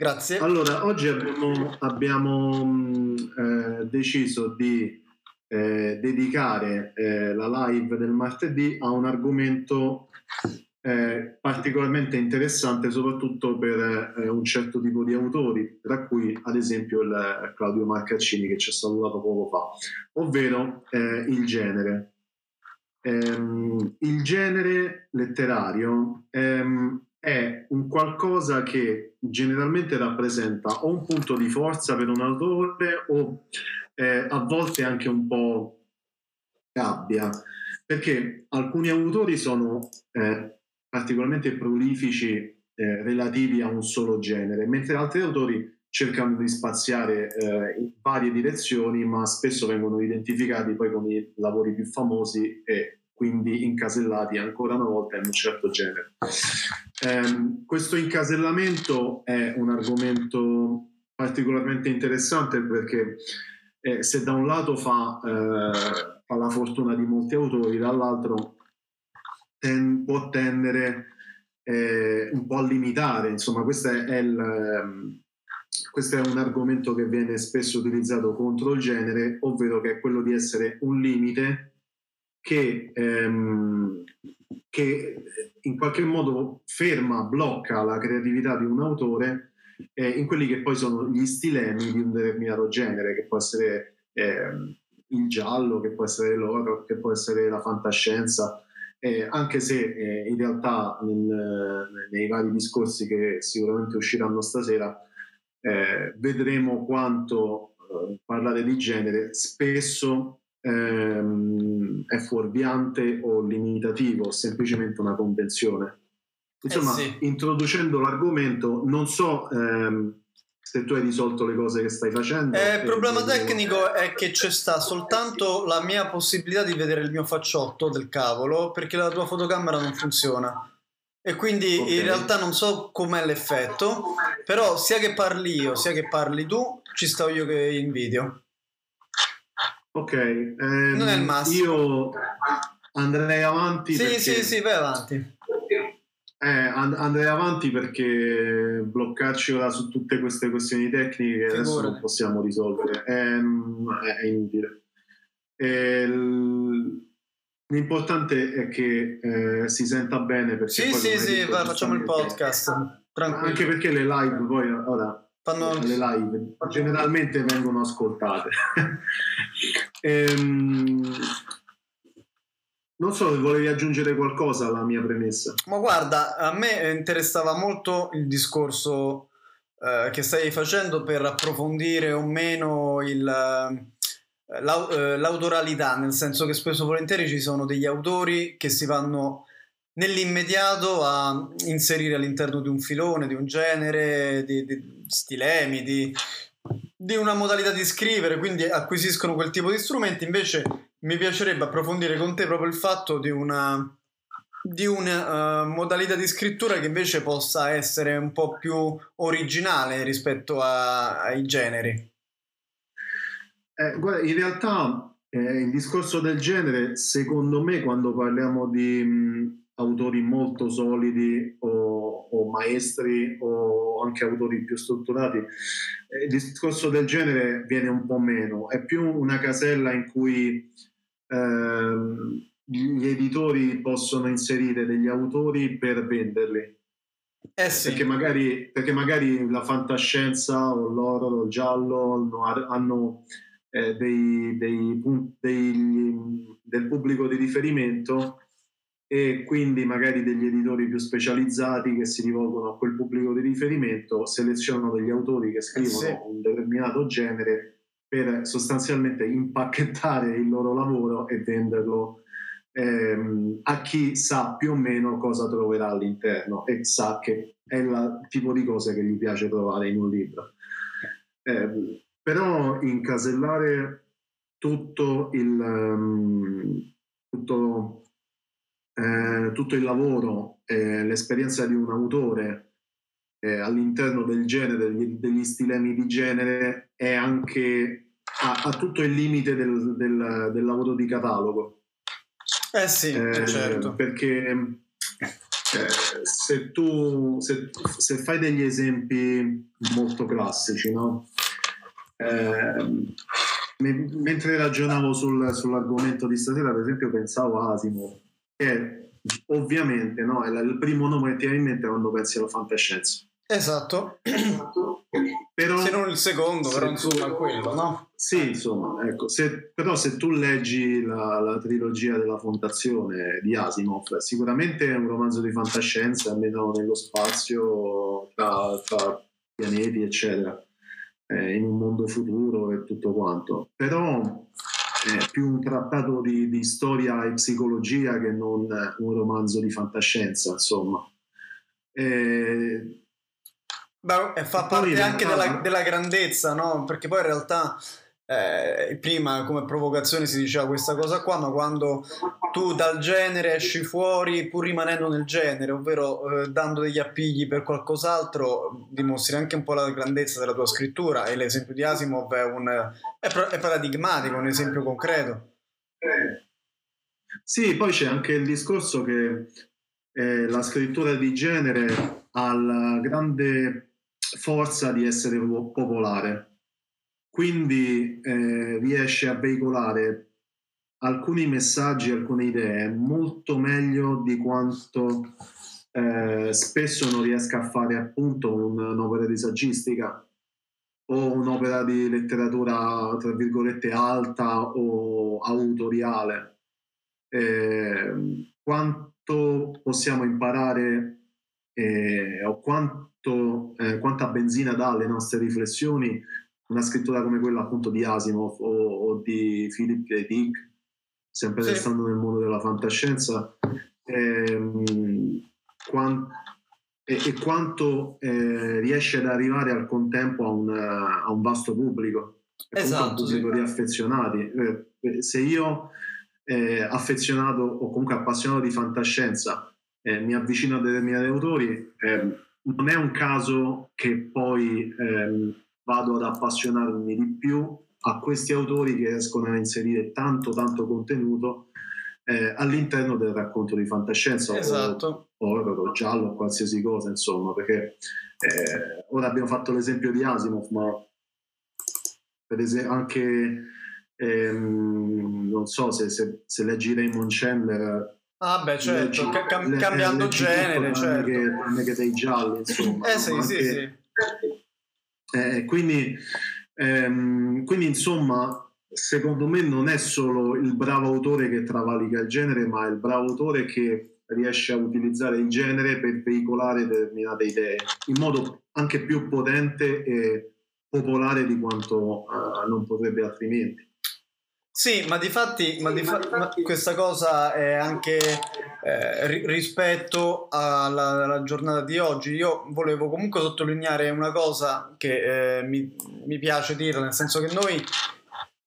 Grazie. Allora, oggi abbiamo, abbiamo eh, deciso di eh, dedicare eh, la live del martedì a un argomento eh, particolarmente interessante, soprattutto per eh, un certo tipo di autori, tra cui ad esempio il Claudio Marcaccini che ci ha salutato poco fa, ovvero eh, il genere. Ehm, il genere letterario ehm, è un qualcosa che generalmente rappresenta o un punto di forza per un autore o eh, a volte anche un po' gabbia, perché alcuni autori sono eh, particolarmente prolifici eh, relativi a un solo genere, mentre altri autori cercano di spaziare eh, in varie direzioni, ma spesso vengono identificati poi con i lavori più famosi e quindi incasellati ancora una volta in un certo genere. Eh, questo incasellamento è un argomento particolarmente interessante perché eh, se da un lato fa, eh, fa, la fortuna di molti autori, dall'altro ten, può tendere eh, un po' a limitare, insomma questo è, è il, ehm, questo è un argomento che viene spesso utilizzato contro il genere, ovvero che è quello di essere un limite che, ehm, che in qualche modo ferma, blocca la creatività di un autore eh, in quelli che poi sono gli stilemi di un determinato genere, che può essere eh, il giallo, che può essere l'oro, che può essere la fantascienza, eh, anche se eh, in realtà nel, nei vari discorsi che sicuramente usciranno stasera eh, vedremo quanto eh, parlare di genere spesso ehm, è fuorviante o limitativo o semplicemente una convenzione. Insomma, eh sì. introducendo l'argomento, non so ehm, se tu hai risolto le cose che stai facendo. Eh, il problema tecnico è che c'è sta soltanto la mia possibilità di vedere il mio facciotto del cavolo perché la tua fotocamera non funziona. E quindi okay. in realtà non so com'è l'effetto, però sia che parli io sia che parli tu, ci sto io che in video. Ok, ehm, non è il massimo. Io andrei avanti. Sì, perché... sì, sì, vai avanti. Eh, and- andrei avanti perché bloccarci ora su tutte queste questioni tecniche Figura. adesso non possiamo risolvere, è, è inutile. E l- L'importante è che eh, si senta bene perché sì, sì, sì, va, facciamo il podcast. Tranquillo. Anche perché le live poi ora Fanno... le live generalmente vengono ascoltate. ehm, non so se volevi aggiungere qualcosa alla mia premessa. Ma guarda, a me interessava molto il discorso eh, che stai facendo per approfondire o meno il, eh, l'au- eh, l'autoralità, nel senso che spesso e volentieri ci sono degli autori che si vanno nell'immediato a inserire all'interno di un filone, di un genere, di, di stilemi, di, di una modalità di scrivere, quindi acquisiscono quel tipo di strumenti, invece mi piacerebbe approfondire con te proprio il fatto di una, di una uh, modalità di scrittura che invece possa essere un po' più originale rispetto a, ai generi. Eh, guarda, in realtà eh, il discorso del genere, secondo me, quando parliamo di autori molto solidi o, o, maestri o anche autori più strutturati, eh, il discorso del genere viene un po' meno, è più una casella in cui ehm, gli editori possono inserire degli autori per venderli. Eh sì. perché, magari, perché magari la fantascienza o l'oro o il giallo hanno, hanno eh, dei, dei, dei, del pubblico di riferimento e quindi magari degli editori più specializzati che si rivolgono a quel pubblico di riferimento selezionano degli autori che scrivono eh sì. un determinato genere per sostanzialmente impacchettare il loro lavoro e venderlo ehm, a chi sa più o meno cosa troverà all'interno e sa che è il tipo di cose che gli piace trovare in un libro. Eh, però incasellare tutto il, um, tutto, eh, tutto il lavoro e l'esperienza di un autore eh, all'interno del genere, degli, degli, stilemi di genere, è anche a, a tutto il limite del, del, del, lavoro di catalogo. Eh sì, eh, certo. Perché eh, se tu se, se, fai degli esempi molto classici, no? Eh, mentre ragionavo sul, sull'argomento di stasera, per esempio, pensavo a Asimo, che ovviamente no, è il primo nome che ti viene in mente quando pensi alla fantascienza. Esatto, però, se non il secondo, però insomma tu, quello, no? Sì, insomma, ecco, se, però se tu leggi la, la, trilogia della fondazione di Asimov, sicuramente è un romanzo di fantascienza, almeno nello spazio, tra, tra pianeti, eccetera, eh, in un mondo futuro e tutto quanto. Però è più un trattato di, di storia e psicologia che non un romanzo di fantascienza, insomma. Eh, Beh, fa parte anche della, della, grandezza, no? Perché poi in realtà eh, prima come provocazione si diceva questa cosa qua, ma quando tu dal genere esci fuori pur rimanendo nel genere, ovvero eh, dando degli appigli per qualcos'altro, dimostri anche un po' la grandezza della tua scrittura e l'esempio di Asimov è, un, è, è paradigmatico, un esempio concreto. Sì, poi c'è anche il discorso che eh, la scrittura di genere ha la grande forza di essere popolare, quindi eh, riesce a veicolare alcuni messaggi, alcune idee molto meglio di quanto eh, spesso non riesca a fare appunto un, un'opera di saggistica o un'opera di letteratura tra virgolette alta o autoriale. Eh, quanto possiamo imparare eh, o quanto eh, quanta benzina dà alle nostre riflessioni una scrittura come quella appunto di Asimov o, o di Philip K. Dick, sempre sì. restando nel mondo della fantascienza, ehm, quant- e, e, quanto eh, riesce ad arrivare al contempo a un, a un vasto pubblico, esatto, un pubblico sì. di affezionati. Eh, se io eh, affezionato o comunque appassionato di fantascienza eh, mi avvicino a determinati autori, eh, non è un caso che poi ehm, vado ad appassionarmi di più a questi autori che riescono a inserire tanto tanto contenuto eh, all'interno del racconto di fantascienza esatto. o horror o giallo o qualsiasi cosa insomma perché eh, ora abbiamo fatto l'esempio di Asimov ma per esempio anche ehm, non so se, se, se leggi Raymond Chandler Ah beh certo, leggi, cam- cambiando leggi genere, certo. Che, che dei gialli, insomma. Eh sì, sì, sì. Eh, quindi, ehm, quindi insomma, secondo me non è solo il bravo autore che travalica il genere, ma è il bravo autore che riesce a utilizzare il genere per veicolare determinate idee in modo anche più potente e popolare di quanto uh, non potrebbe altrimenti. Sì, ma di fatti, ma di fa- ma questa cosa è anche eh, ri- rispetto alla, alla, giornata di oggi. Io volevo comunque sottolineare una cosa che eh, mi, mi piace dire, nel senso che noi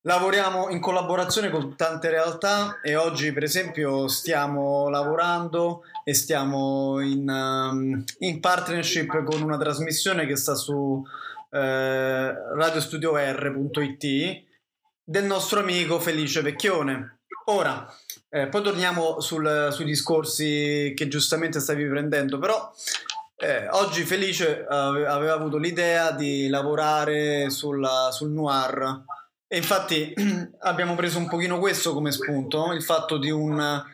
lavoriamo in collaborazione con tante realtà e oggi per esempio stiamo lavorando e stiamo in, um, in partnership con una trasmissione che sta su eh, radiostudior.it del nostro amico Felice Vecchione. Ora, eh, poi torniamo sul, sui discorsi che giustamente stavi prendendo, però eh, oggi Felice aveva avuto l'idea di lavorare sulla, sul noir. E infatti abbiamo preso un pochino questo come spunto, il fatto di un,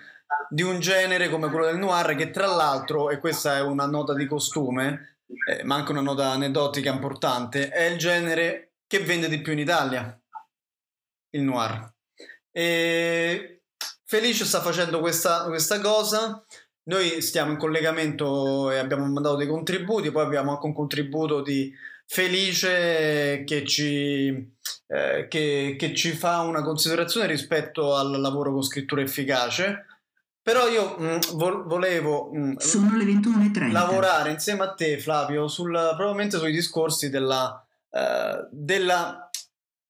di un genere come quello del noir che tra l'altro, e questa è una nota di costume, eh, ma anche una nota aneddotica importante, è il genere che vende di più in Italia il noir. E Felice sta facendo questa, questa cosa. Noi stiamo in collegamento e abbiamo mandato dei contributi, poi abbiamo anche un contributo di Felice che ci, eh, che, che ci fa una considerazione rispetto al lavoro con scrittura efficace. Però io mh, mm, vo- volevo mh, mm, lavorare insieme a te, Flavio, sul, probabilmente sui discorsi della, uh, della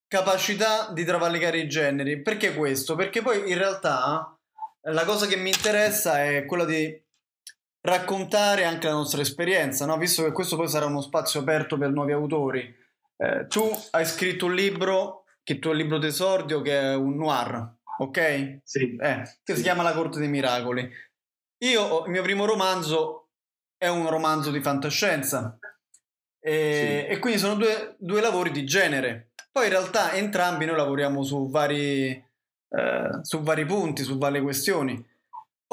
capacità di travalicare i generi. Perché questo? Perché poi in realtà la cosa che mi interessa è quella di raccontare anche la nostra esperienza, no? visto che questo poi sarà uno spazio aperto per nuovi autori. Eh, tu hai scritto un libro, che è il tuo libro d'esordio, che è un noir, ok? Sì. Eh, che sì. si chiama La Corte dei Miracoli. Io, il mio primo romanzo è un romanzo di fantascienza e, sì. e quindi sono due, due, lavori di genere. Poi in realtà entrambi noi lavoriamo su vari, eh, su vari punti, su varie questioni.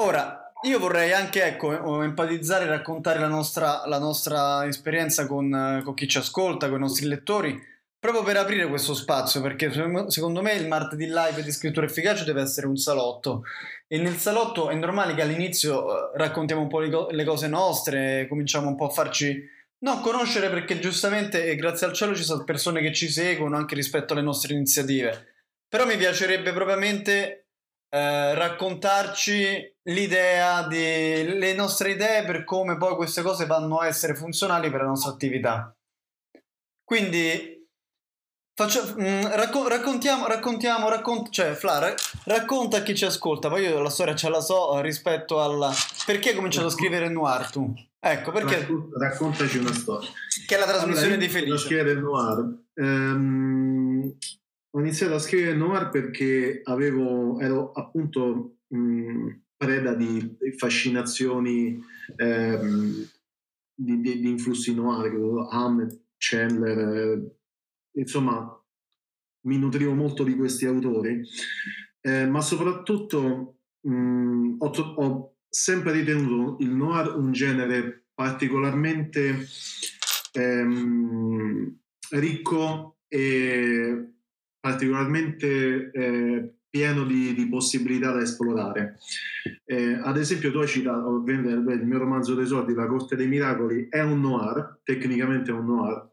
Ora, io vorrei anche ecco, empatizzare e raccontare la nostra, la nostra esperienza con, con, chi ci ascolta, con i nostri lettori, proprio per aprire questo spazio, perché secondo me il martedì live di scrittura efficace deve essere un salotto. E nel salotto è normale che all'inizio eh, raccontiamo un po' le cose nostre, cominciamo un po' a farci No, conoscere perché giustamente, e grazie al cielo, ci sono persone che ci seguono anche rispetto alle nostre iniziative. Però mi piacerebbe propriamente eh, raccontarci l'idea di, le nostre idee per come poi queste cose vanno a essere funzionali per la nostra attività. Quindi faccio, mh, mm, racco- raccontiamo, raccontiamo, raccont- cioè Fla, racconta a chi ci ascolta, poi io la storia ce la so rispetto alla... Perché hai cominciato a scrivere noir tu? Ecco, perché... Raccontaci una storia. Che è la trasmissione allora, di Felice. A scrivere noir. Ehm, ho iniziato a scrivere noir perché avevo, ero appunto mh, preda di fascinazioni ehm, di, di, di, influssi noir, Hammett, Chandler, eh, insomma mi nutrivo molto di questi autori, eh, ma soprattutto mh, ho, ho, sempre ritenuto il noir un genere particolarmente ehm, ricco e particolarmente eh, pieno di, di, possibilità da esplorare. Eh, ad esempio, tu hai citato ovviamente il mio romanzo d'esordi, La Corte dei Miracoli, è un noir, tecnicamente è un noir,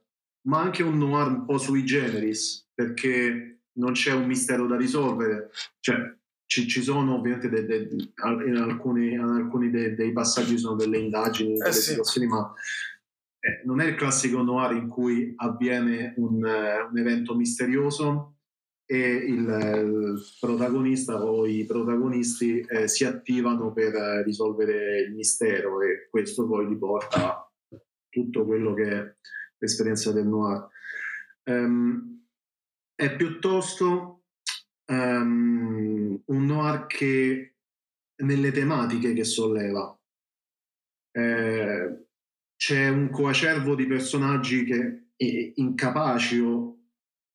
ma anche un noir un po' sui generis, perché non c'è un mistero da risolvere. Cioè, ci, ci sono ovviamente de, de, in alcuni, in alcuni de, dei passaggi sono delle indagini, delle eh sì. situazioni, ma eh, non è il classico noir in cui avviene un, uh, un evento misterioso e il, il, protagonista o i protagonisti eh, si attivano per eh, risolvere il mistero e questo poi li porta a tutto quello che è l'esperienza del noir. Um, è piuttosto um, un noir che nelle tematiche che solleva eh, c'è un coacervo di personaggi che incapaci o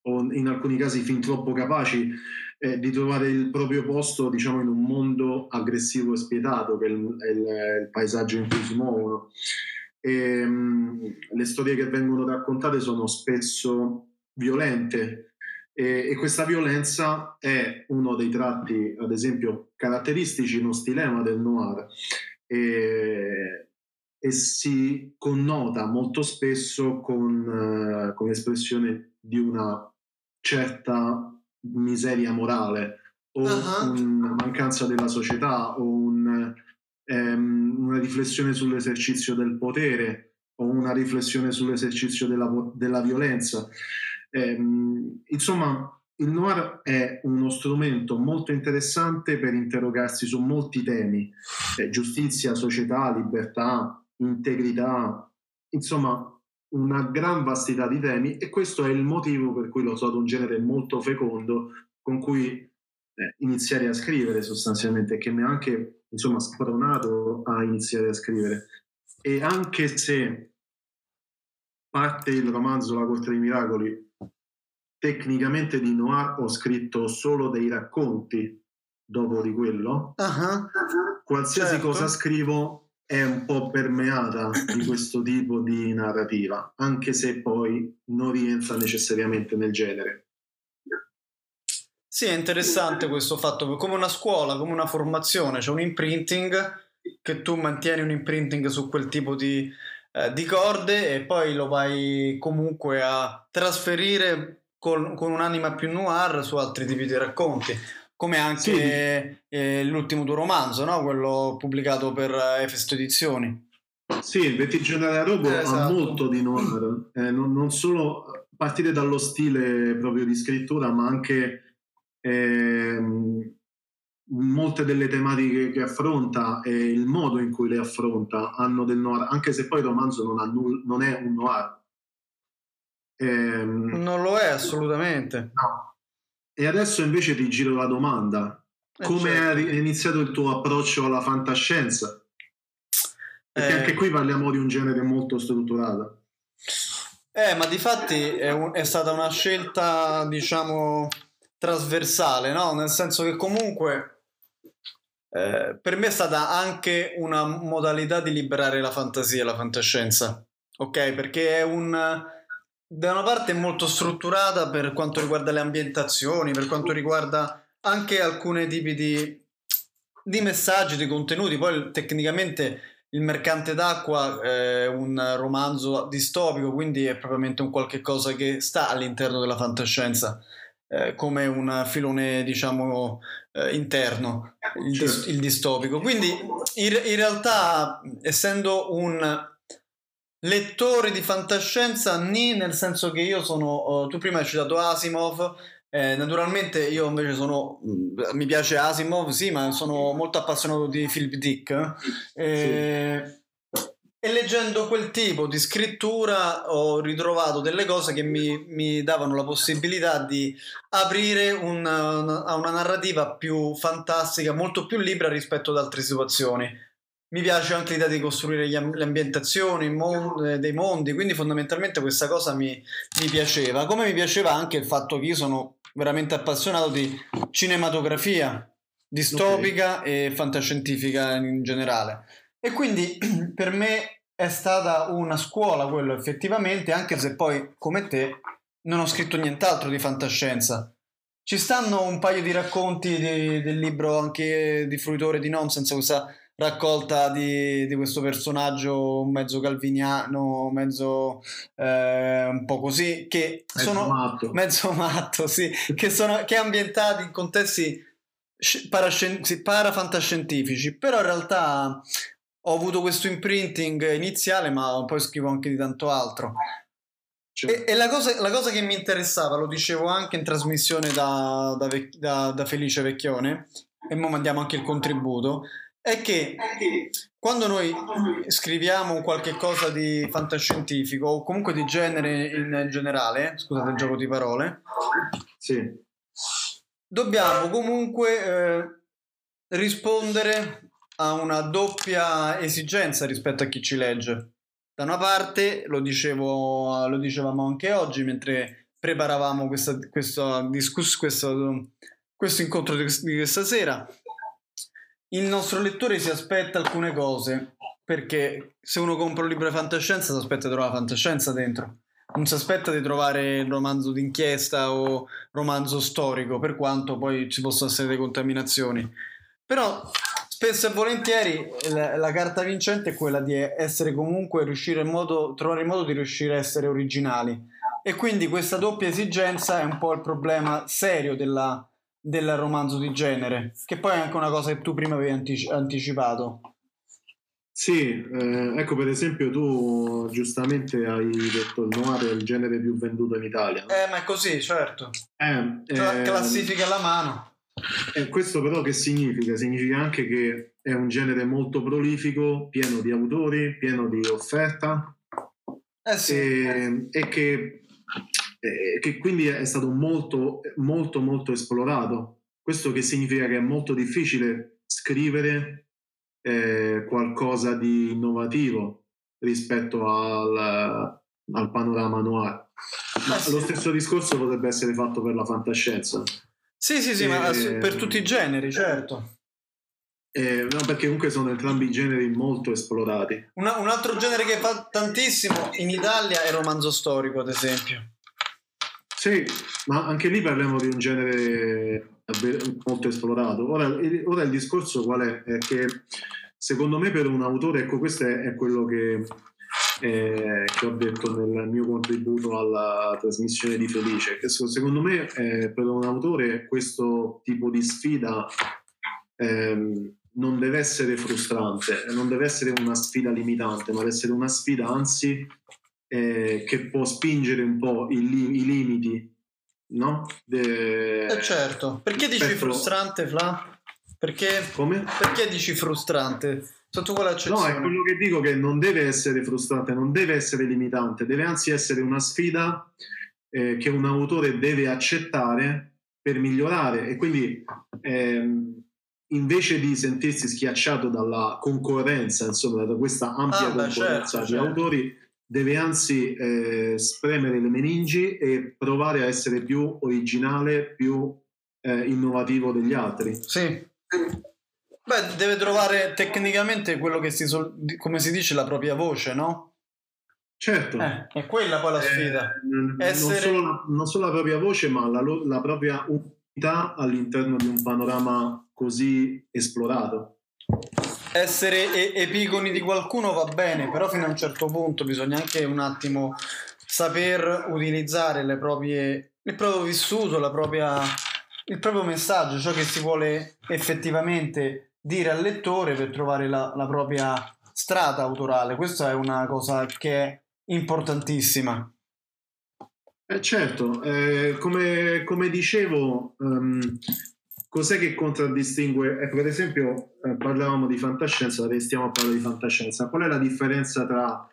o in alcuni casi fin troppo capaci eh, di trovare il proprio posto diciamo, in un mondo aggressivo e spietato che è il, è il, paesaggio in cui si muovono. E, um, le storie che vengono raccontate sono spesso violente e, e, questa violenza è uno dei tratti, ad esempio, caratteristici, uno stilema del noir. E, e si connota molto spesso con, uh, con l'espressione di una certa miseria morale o uh-huh. una mancanza della società o un, ehm, una riflessione sull'esercizio del potere o una riflessione sull'esercizio della, della violenza. Ehm, insomma, il noir è uno strumento molto interessante per interrogarsi su molti temi, eh, giustizia, società, libertà, integrità, insomma una gran vastità di temi e questo è il motivo per cui l'ho trovato un genere molto fecondo con cui eh, iniziare a scrivere sostanzialmente che mi ha anche insomma spronato a iniziare a scrivere. E anche se parte il romanzo La Corte dei Miracoli tecnicamente di Noir ho scritto solo dei racconti dopo di quello uh-huh. qualsiasi certo. cosa scrivo è un po' permeata di questo tipo di narrativa, anche se poi non rientra necessariamente nel genere. Sì, è interessante questo fatto, come una scuola, come una formazione, c'è un imprinting che tu mantieni un imprinting su quel tipo di, eh, di corde e poi lo vai comunque a trasferire con, con un'anima più noir su altri tipi di racconti come anche sì. eh, l'ultimo tuo romanzo, no? quello pubblicato per Efesto Edizioni. Sì, il Bettigiano della Robo eh, esatto. ha molto di noir, eh, non, non, solo partire dallo stile proprio di scrittura, ma anche ehm, molte delle tematiche che affronta e il modo in cui le affronta hanno del noir, anche se poi il romanzo non, null- non è un noir. Ehm, non lo è assolutamente. No. E adesso invece ti giro la domanda. Eh, Come certo. è iniziato il tuo approccio alla fantascienza? Perché eh, anche qui parliamo di un genere molto strutturato. Eh, ma di fatti è, un, è stata una scelta, diciamo, trasversale, no? Nel senso che comunque eh, per me è stata anche una modalità di liberare la fantasia, la fantascienza, ok? Perché è un da una parte molto strutturata per quanto riguarda le ambientazioni, per quanto riguarda anche alcuni tipi di, di messaggi, di contenuti. Poi tecnicamente il mercante d'acqua è un romanzo distopico, quindi è propriamente un qualche cosa che sta all'interno della fantascienza. Eh, come un filone diciamo eh, interno il, certo. il, distopico quindi in, in realtà essendo un lettore di fantascienza ni nel senso che io sono uh, tu prima hai citato Asimov eh, naturalmente io invece sono mm, mi piace Asimov sì ma sono molto appassionato di Philip Dick eh, sì. E leggendo quel tipo di scrittura ho ritrovato delle cose che mi, mi davano la possibilità di aprire una, una, una narrativa più fantastica, molto più libera rispetto ad altre situazioni. Mi piace anche l'idea di costruire am- le ambientazioni mon- eh, dei mondi, quindi fondamentalmente questa cosa mi, mi piaceva. Come mi piaceva anche il fatto che io sono veramente appassionato di cinematografia distopica okay. e fantascientifica in generale. E quindi per me è stata una scuola quello effettivamente, anche se poi come te non ho scritto nient'altro di fantascienza. Ci stanno un paio di racconti di, del libro anche di Fruitore di Nonsense, questa raccolta di, di questo personaggio mezzo calviniano, mezzo eh, un po' così, che mezzo sono matto. mezzo matto, sì, che sono che ambientati in contesti parascien- parafantascientifici, però in realtà ho avuto questo imprinting iniziale, ma poi scrivo anche di tanto altro. E, e la, cosa, la, cosa, che mi interessava, lo dicevo anche in trasmissione da, da, da, da Felice Vecchione, e ora mandiamo anche il contributo, è che quando noi scriviamo qualche cosa di fantascientifico o comunque di genere in generale, scusate il gioco di parole, sì. dobbiamo comunque eh, rispondere ha una doppia esigenza rispetto a chi ci legge. Da una parte, lo, dicevo, lo dicevamo anche oggi mentre preparavamo questa, questa discuss- questo, questo incontro di, di questa sera, il nostro lettore si aspetta alcune cose perché se uno compra un libro di fantascienza si aspetta di trovare fantascienza dentro non si aspetta di trovare romanzo d'inchiesta o romanzo storico per quanto poi ci possano essere delle contaminazioni però spesso e volentieri la, la, carta vincente è quella di essere comunque riuscire in modo trovare il modo di riuscire a essere originali e quindi questa doppia esigenza è un po' il problema serio della, del romanzo di genere che poi è anche una cosa che tu prima avevi antici- anticipato sì, eh, ecco per esempio tu giustamente hai detto il noir è il genere più venduto in Italia. No? Eh, ma è così, certo. Eh, eh, classifica alla mano. E questo però che significa? Significa anche che è un genere molto prolifico, pieno di autori, pieno di offerta eh sì. e, e che, e che quindi è stato molto, molto, molto esplorato. Questo che significa che è molto difficile scrivere eh, qualcosa di innovativo rispetto al, al panorama noir. Ma eh sì. lo stesso discorso potrebbe essere fatto per la fantascienza. Sì, sì, sì, e... ma per tutti i generi, certo. Eh, no, perché comunque sono entrambi i generi molto esplorati. Una, un altro genere che fa tantissimo in Italia è il romanzo storico, ad esempio. Sì, ma anche lì parliamo di un genere molto esplorato. Ora, ora il discorso qual è? È che secondo me per un autore, ecco questo è, è quello che eh, che ho detto nel mio contributo alla trasmissione di Felice, che secondo me eh, per un autore questo tipo di sfida ehm, non deve essere frustrante, non deve essere una sfida limitante, ma deve essere una sfida anzi eh, che può spingere un po' i, li- i limiti, no? De... Eh certo. Perché dici Aspetto... frustrante, Fla? Perché, Come? perché dici frustrante? Sotto accezione? No, è quello che dico che non deve essere frustrante, non deve essere limitante, deve anzi essere una sfida eh, che un autore deve accettare per migliorare e quindi ehm, invece di sentirsi schiacciato dalla concorrenza, insomma, da questa ampia ah, concorrenza certo, di certo. autori, deve anzi eh, spremere le meningi e provare a essere più originale, più eh, innovativo degli altri. Sì. Beh, deve trovare tecnicamente quello che si, sol- come si dice, la propria voce, no? Certo. Eh, è quella poi la sfida. Eh, Essere... non, solo la, non, solo la, propria voce, ma la, la propria unità all'interno di un panorama così esplorato. Essere e- epigoni di qualcuno va bene, però fino a un certo punto bisogna anche un attimo saper utilizzare le proprie, il proprio vissuto, la propria, il proprio messaggio, ciò che si vuole effettivamente dire al lettore per trovare la, la propria strada autorale. Questa è una cosa che è importantissima. Eh certo, eh, come, come, dicevo, um, cos'è che contraddistingue? Ecco, per esempio, eh, parlavamo di fantascienza, stiamo a parlare di fantascienza. Qual è la differenza tra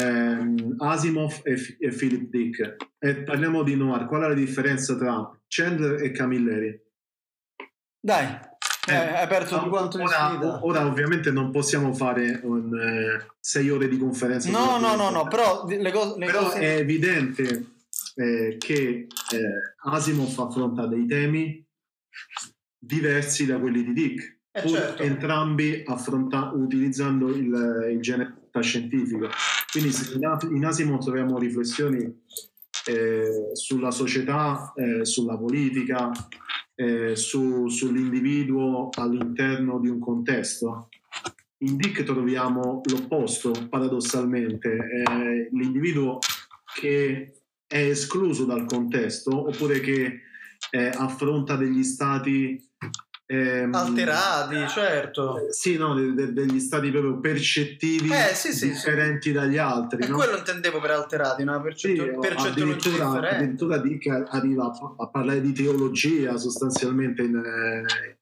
ehm, Asimov e, F- e, Philip Dick? E parliamo di noir. Qual è la differenza tra Chandler e Camilleri? Dai, eh, hai aperto un quanto ora, ora ovviamente non possiamo fare un, eh, sei ore di conferenza. No, no, no, no, però, le cose, le però cose... è evidente eh, che eh, Asimov affronta dei temi diversi da quelli di Dick, eh certo. entrambi affronta- utilizzando il, il genere scientifico. Quindi in Asimov troviamo riflessioni eh, sulla società, eh, sulla politica, eh, su, sull'individuo all'interno di un contesto. In Dick troviamo l'opposto, paradossalmente, l'individuo che è escluso dal contesto oppure che eh, affronta degli stati ehm, alterati, certo. Eh, sì, no, de- de- degli stati proprio percettivi eh, sì, sì, differenti sì. dagli altri. E no? quello intendevo per alterati, una percetto- sì, percettologia addirittura, addirittura Dick arriva a, a, parlare di teologia sostanzialmente in, eh,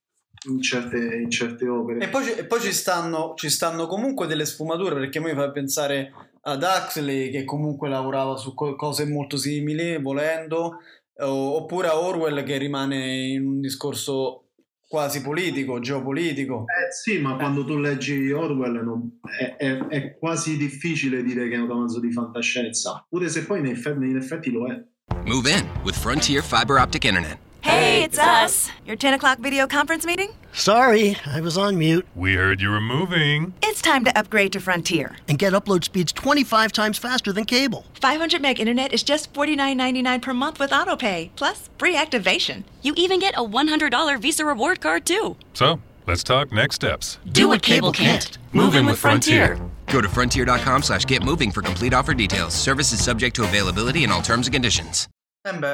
in, certe, in certe, opere. E poi, e poi ci, stanno, ci, stanno, comunque delle sfumature perché a me fa pensare ad Huxley che comunque lavorava su cose molto simili, volendo, oppure a Orwell che rimane in un discorso quasi politico, geopolitico. Eh sì, ma quando tu leggi Orwell non, è, è, è, quasi difficile dire che è un romanzo di fantascienza, pure se poi in effetti, in effetti lo è. Move in with Frontier Fiber Optic Internet. Hey, it's us. Your 10 o'clock video conference meeting? Sorry, I was on mute. We heard you were moving. It's time to upgrade to Frontier. And get upload speeds 25 times faster than cable. 500 meg internet is just $49.99 per month with autopay, plus free activation. You even get a $100 Visa reward card, too. So, let's talk next steps. Do what cable can't. Move in with Frontier. Go to frontier.com slash get moving for complete offer details. Service is subject to availability and all terms and conditions. And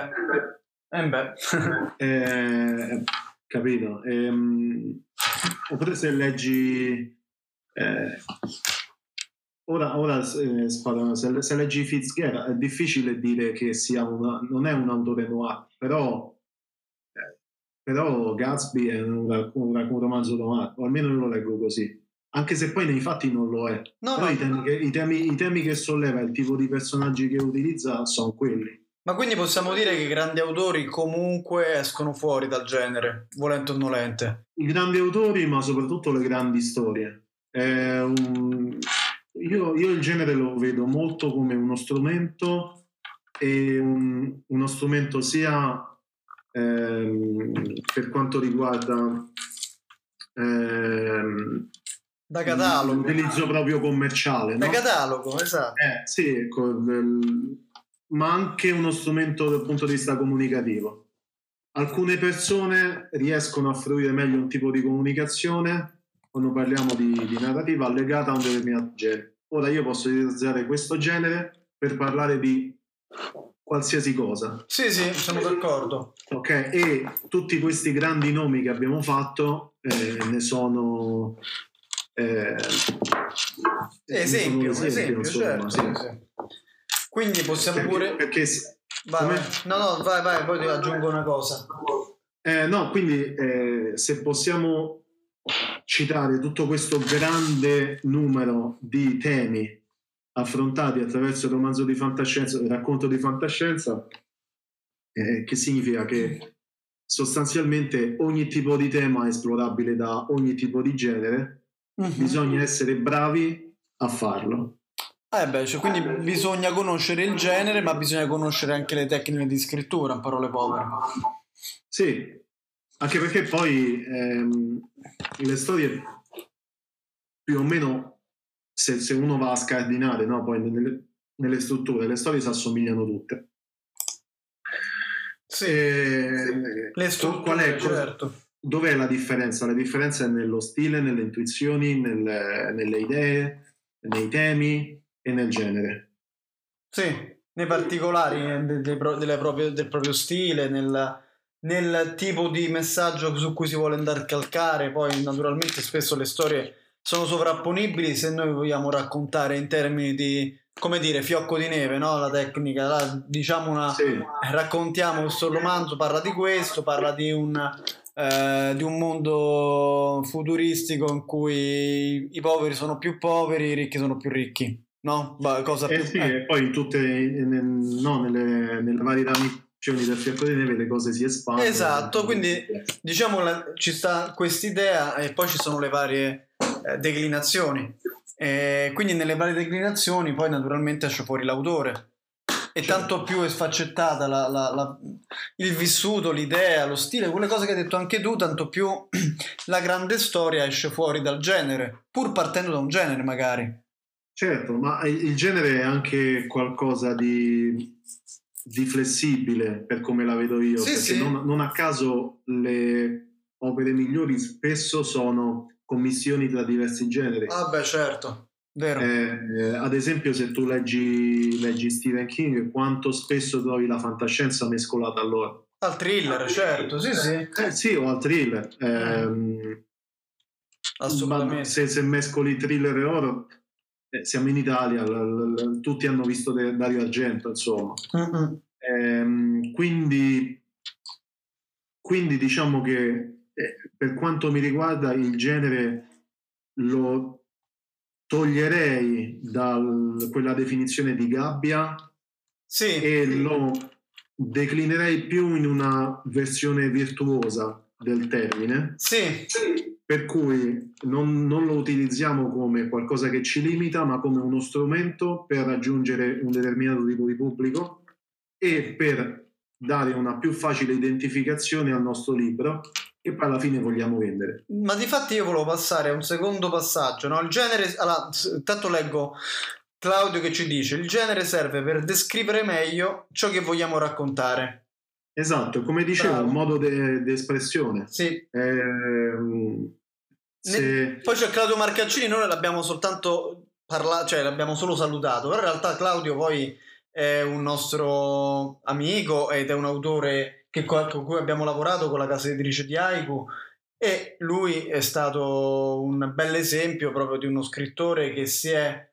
beh, and beh. eh, capito? Ehm, oppure se leggi... Eh, ora, ora eh, se, se, leggi Fitzgerald è difficile dire che sia una, non è un autore noir, però, eh, però Gatsby è un, un, un romanzo noir, o almeno io lo leggo così. Anche se poi nei fatti non lo è. No, no. I, temi che, i, temi, I temi che solleva, il tipo di personaggi che utilizza sono quelli. Ma quindi possiamo dire che i grandi autori comunque escono fuori dal genere, volente o nolente? I grandi autori, ma soprattutto le grandi storie. Un... Io, io, il genere lo vedo molto come uno strumento e un, uno strumento sia ehm, per quanto riguarda ehm, da catalogo l'utilizzo proprio commerciale da no? catalogo esatto eh, sì ecco, ma anche uno strumento dal punto di vista comunicativo. Alcune persone riescono a fruire meglio un tipo di comunicazione quando parliamo di, di narrativa legata a un determinato genere. Ora io posso utilizzare questo genere per parlare di qualsiasi cosa. Sì, sì, sono d'accordo. Ok, e tutti questi grandi nomi che abbiamo fatto eh, ne sono... Eh, esempio, ne sono esempio, esempio insomma, certo, sì. Sì. Quindi possiamo perché, pure... Perché... Vai, vai. No, no, vai, vai, poi ti aggiungo una cosa. Eh, no, quindi eh, se possiamo citare tutto questo grande numero di temi affrontati attraverso il romanzo di fantascienza, il racconto di fantascienza, eh, che significa che sostanzialmente ogni tipo di tema è esplorabile da ogni tipo di genere, uh-huh. bisogna essere bravi a farlo. Eh beh, cioè, quindi bisogna conoscere il genere, ma bisogna conoscere anche le tecniche di scrittura, in parole povere. Sì, anche perché poi ehm, le storie più o meno, se, se, uno va a scardinare, no? poi nelle, nelle strutture, le storie si assomigliano tutte. Sì, e, le strutture, qual è, certo. Dov'è la differenza? La differenza è nello stile, nelle intuizioni, nelle, nelle idee, nei temi e nel genere. Sì, nei particolari de, de, de, proprie, del proprio stile, nel, nel tipo di messaggio su cui si vuole andare a calcare. Poi, naturalmente, spesso le storie sono sovrapponibili se noi vogliamo raccontare in termini di come dire fiocco di neve no? la tecnica la, diciamo una sì. raccontiamo questo romanzo parla di questo parla di un eh, di un mondo futuristico in cui i poveri sono più poveri i ricchi sono più ricchi no? Bah, cosa eh più... sì, eh. e poi in tutte no, nelle, nelle varie ramificazioni del fiocco di neve le cose si espandono esatto quindi diciamo la, ci sta questa idea e poi ci sono le varie eh, declinazioni e quindi nelle varie declinazioni poi naturalmente esce fuori l'autore e certo. tanto più è sfaccettata la, la, il vissuto, l'idea, lo stile, quelle cose che hai detto anche tu, tanto più la grande storia esce fuori dal genere, pur partendo da un genere magari. Certo, ma il genere è anche qualcosa di, di flessibile per come la vedo io, sì, perché sì. Non, non a caso le opere migliori spesso sono commissioni tra diversi generi. Ah beh certo, vero. Eh, ad esempio se tu leggi, leggi, Stephen King, quanto spesso trovi la fantascienza mescolata a loro? Al thriller, certo, sì sì. Eh, sì, o al thriller. Eh, Assolutamente. Se, se, mescoli thriller e horror, eh, siamo in Italia, l, l, tutti hanno visto Dario Argento, insomma. Mm-hmm. quindi, quindi diciamo che per quanto mi riguarda il genere lo toglierei da quella definizione di gabbia sì. e lo declinerei più in una versione virtuosa del termine. Sì. Per cui non, non, lo utilizziamo come qualcosa che ci limita, ma come uno strumento per raggiungere un determinato tipo di pubblico e per dare una più facile identificazione al nostro libro e poi alla fine vogliamo vendere. Ma di fatti io volevo passare a un secondo passaggio, no? Il genere, allora, intanto leggo Claudio che ci dice, il genere serve per descrivere meglio ciò che vogliamo raccontare. Esatto, come dicevo, un modo di espressione. Sì. Eh, se... Poi c'è Claudio Marcaccini, noi l'abbiamo soltanto parlato, cioè l'abbiamo solo salutato, però in realtà Claudio poi è un nostro amico ed è un autore che, con cui abbiamo lavorato con la casa editrice di Aiku e lui è stato un bel esempio proprio di uno scrittore che si è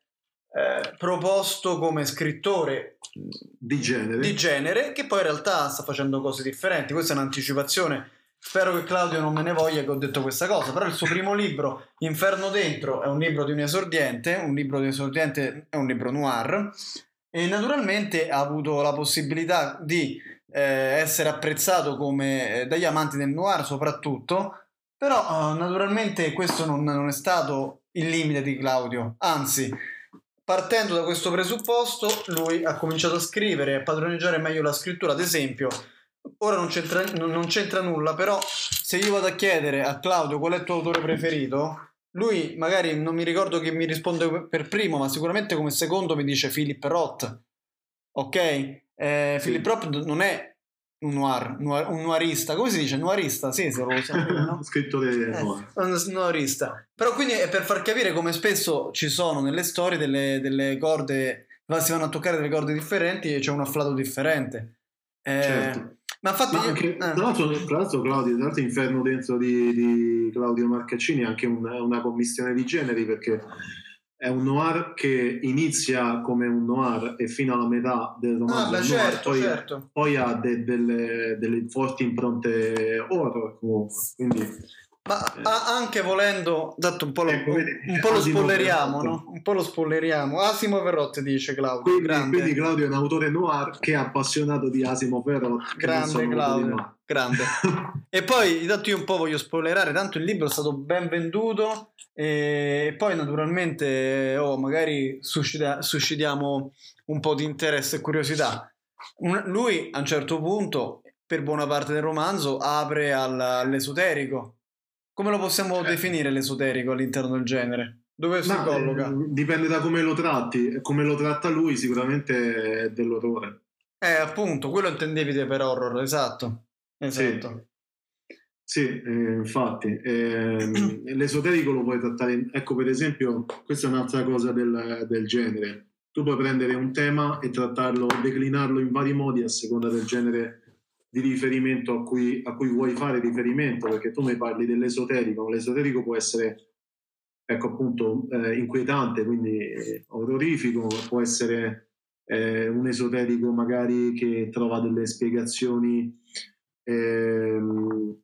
eh, proposto come scrittore di genere. di genere che poi in realtà sta facendo cose differenti. Questa è un'anticipazione. Spero che Claudio non me ne voglia che ho detto questa cosa però il suo primo libro Inferno dentro è un libro di un esordiente un libro di un esordiente è un libro noir e naturalmente ha avuto la possibilità di eh, essere apprezzato come, eh, dagli amanti del noir soprattutto, però eh, naturalmente questo non, non, è stato il limite di Claudio, anzi partendo da questo presupposto lui ha cominciato a scrivere a padroneggiare meglio la scrittura, ad esempio ora non c'entra, non c'entra nulla, però se io vado a chiedere a Claudio qual è il tuo autore preferito, lui magari non mi ricordo che mi risponde per primo, ma sicuramente come secondo mi dice Philip Roth. Ok? Eh, sì. Philip Roth non è un noir, noir, un noirista, come si dice? Noirista, sì, se lo dire, no? Scrittore eh, un noirista. Però quindi è per far capire come spesso ci sono nelle storie delle, delle corde, si vanno a toccare delle corde differenti e c'è un afflato differente. Eh, certo. Ma infatti, Ma anche, eh. tra, l'altro, tra, l'altro, Claudio, tra l'altro, Inferno dentro di, di Claudio Marcaccini è anche una, una commissione di generi perché è un noir che inizia come un noir e fino alla metà del romanzo ah, beh, certo, noir, poi, certo. poi, ha de, delle, delle, forti impronte horror comunque quindi ma anche volendo, dato un po' lo, ecco, un, un po lo spoileriamo, no? Un po' lo spoileriamo. Asimo Verrot dice Claudio. Quindi, quindi, Claudio è un autore noir che è appassionato di Asimo Verrot. Grande Claudio, grande. e poi, tanto io un po' voglio spoilerare, tanto il libro è stato ben venduto e poi naturalmente oh, magari suscita, suscitiamo un po' di interesse e curiosità. Un, lui a un certo punto, per buona parte del romanzo, apre al, all'esoterico come lo possiamo eh. definire l'esoterico all'interno del genere? Dove si colloca? Eh, dipende da come lo tratti. Come lo tratta lui, sicuramente è dell'orrore. Eh, appunto, quello intendevi per horror, esatto. Esatto. Sì, sì eh, infatti. Ehm, l'esoterico lo puoi trattare. Ecco, per esempio, questa è un'altra cosa del, del genere. Tu puoi prendere un tema e trattarlo, declinarlo in vari modi a seconda del genere di riferimento a cui, a cui vuoi fare riferimento, perché tu mi parli dell'esoterico, l'esoterico può essere ecco appunto eh, inquietante, quindi eh, orrorifico, può essere eh, un esoterico magari che trova delle spiegazioni ehm,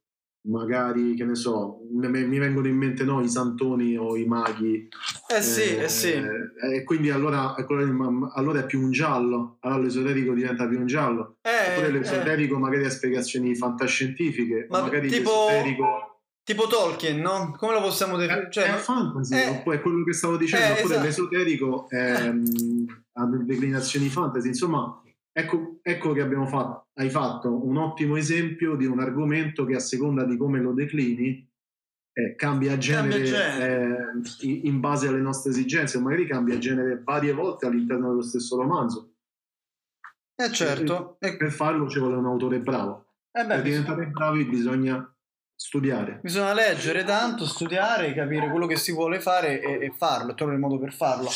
magari, che ne so, mi, vengono in mente no, i santoni o i maghi. Eh sì, eh, eh sì. E eh, quindi allora, allora, è più un giallo, allora l'esoterico diventa più un giallo. Eh, Oppure l'esoterico eh. magari ha spiegazioni fantascientifiche, Ma magari tipo... l'esoterico... Tipo Tolkien, no? Come lo possiamo definire? È, cioè, è fantasy, eh, è quello che stavo dicendo, oppure esatto. l'esoterico è, ha declinazioni fantasy, insomma Ecco, ecco che fatto, hai fatto un ottimo esempio di un argomento che a seconda di come lo declini eh, cambia genere, cambia genere. Eh, in base alle nostre esigenze, o magari cambia genere varie volte all'interno dello stesso romanzo. Eh certo. E, per farlo ci vuole un autore bravo. Eh beh, per diventare bravi bisogna studiare. Bisogna leggere tanto, studiare, capire quello che si vuole fare e, e farlo, trovare il modo per farlo.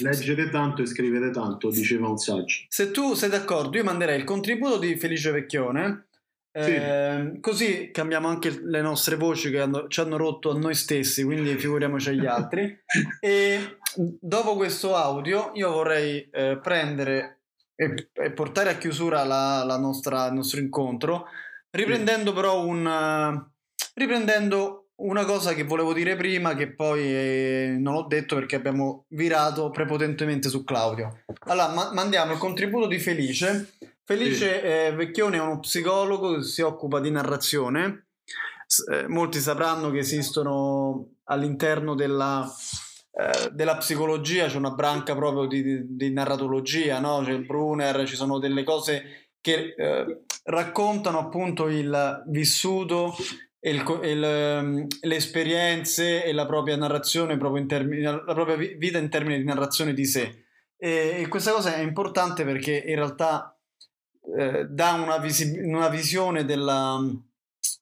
Leggere tanto e scrivere tanto, diceva un saggio. Se tu sei d'accordo, io manderei il contributo di Felice Vecchione. Sì. Eh, così cambiamo anche le nostre voci che hanno, ci hanno rotto a noi stessi, quindi figuriamoci agli altri. e dopo questo audio, io vorrei eh, prendere e, e, portare a chiusura la, la nostra, il nostro incontro, riprendendo però un riprendendo una cosa che volevo dire prima che poi eh, non ho detto perché abbiamo virato prepotentemente su Claudio. Allora, ma- mandiamo il contributo di Felice. Felice sì. eh, Vecchione è uno psicologo che si occupa di narrazione. S- eh, molti sapranno che esistono all'interno della, eh, della psicologia, c'è una branca proprio di, di, di narratologia, no? c'è il Brunner, ci sono delle cose che eh, raccontano appunto il vissuto il, il, ehm, le esperienze e la propria narrazione, proprio in termini, la propria vita in termini di narrazione di sé. E, e questa cosa è importante perché in realtà eh, dà una, visi- una, visione, della,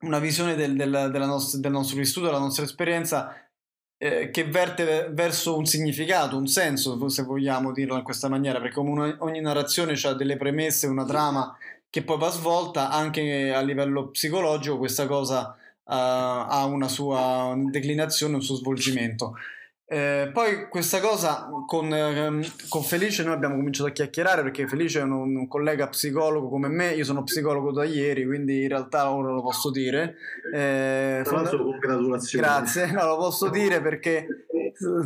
una visione del, del, della nost- del nostro vissuto, della nostra esperienza eh, che verte verso un significato, un senso, se vogliamo dirlo in questa maniera, perché una, ogni narrazione ha delle premesse, una trama che poi va svolta anche a livello psicologico, questa cosa ha una sua declinazione, un suo svolgimento. Eh, poi questa cosa con, ehm, con, Felice noi abbiamo cominciato a chiacchierare perché Felice è un, un, collega psicologo come me, io sono psicologo da ieri, quindi in realtà ora lo posso dire. Eh, l'altro congratulazioni. Grazie, no, lo posso dire perché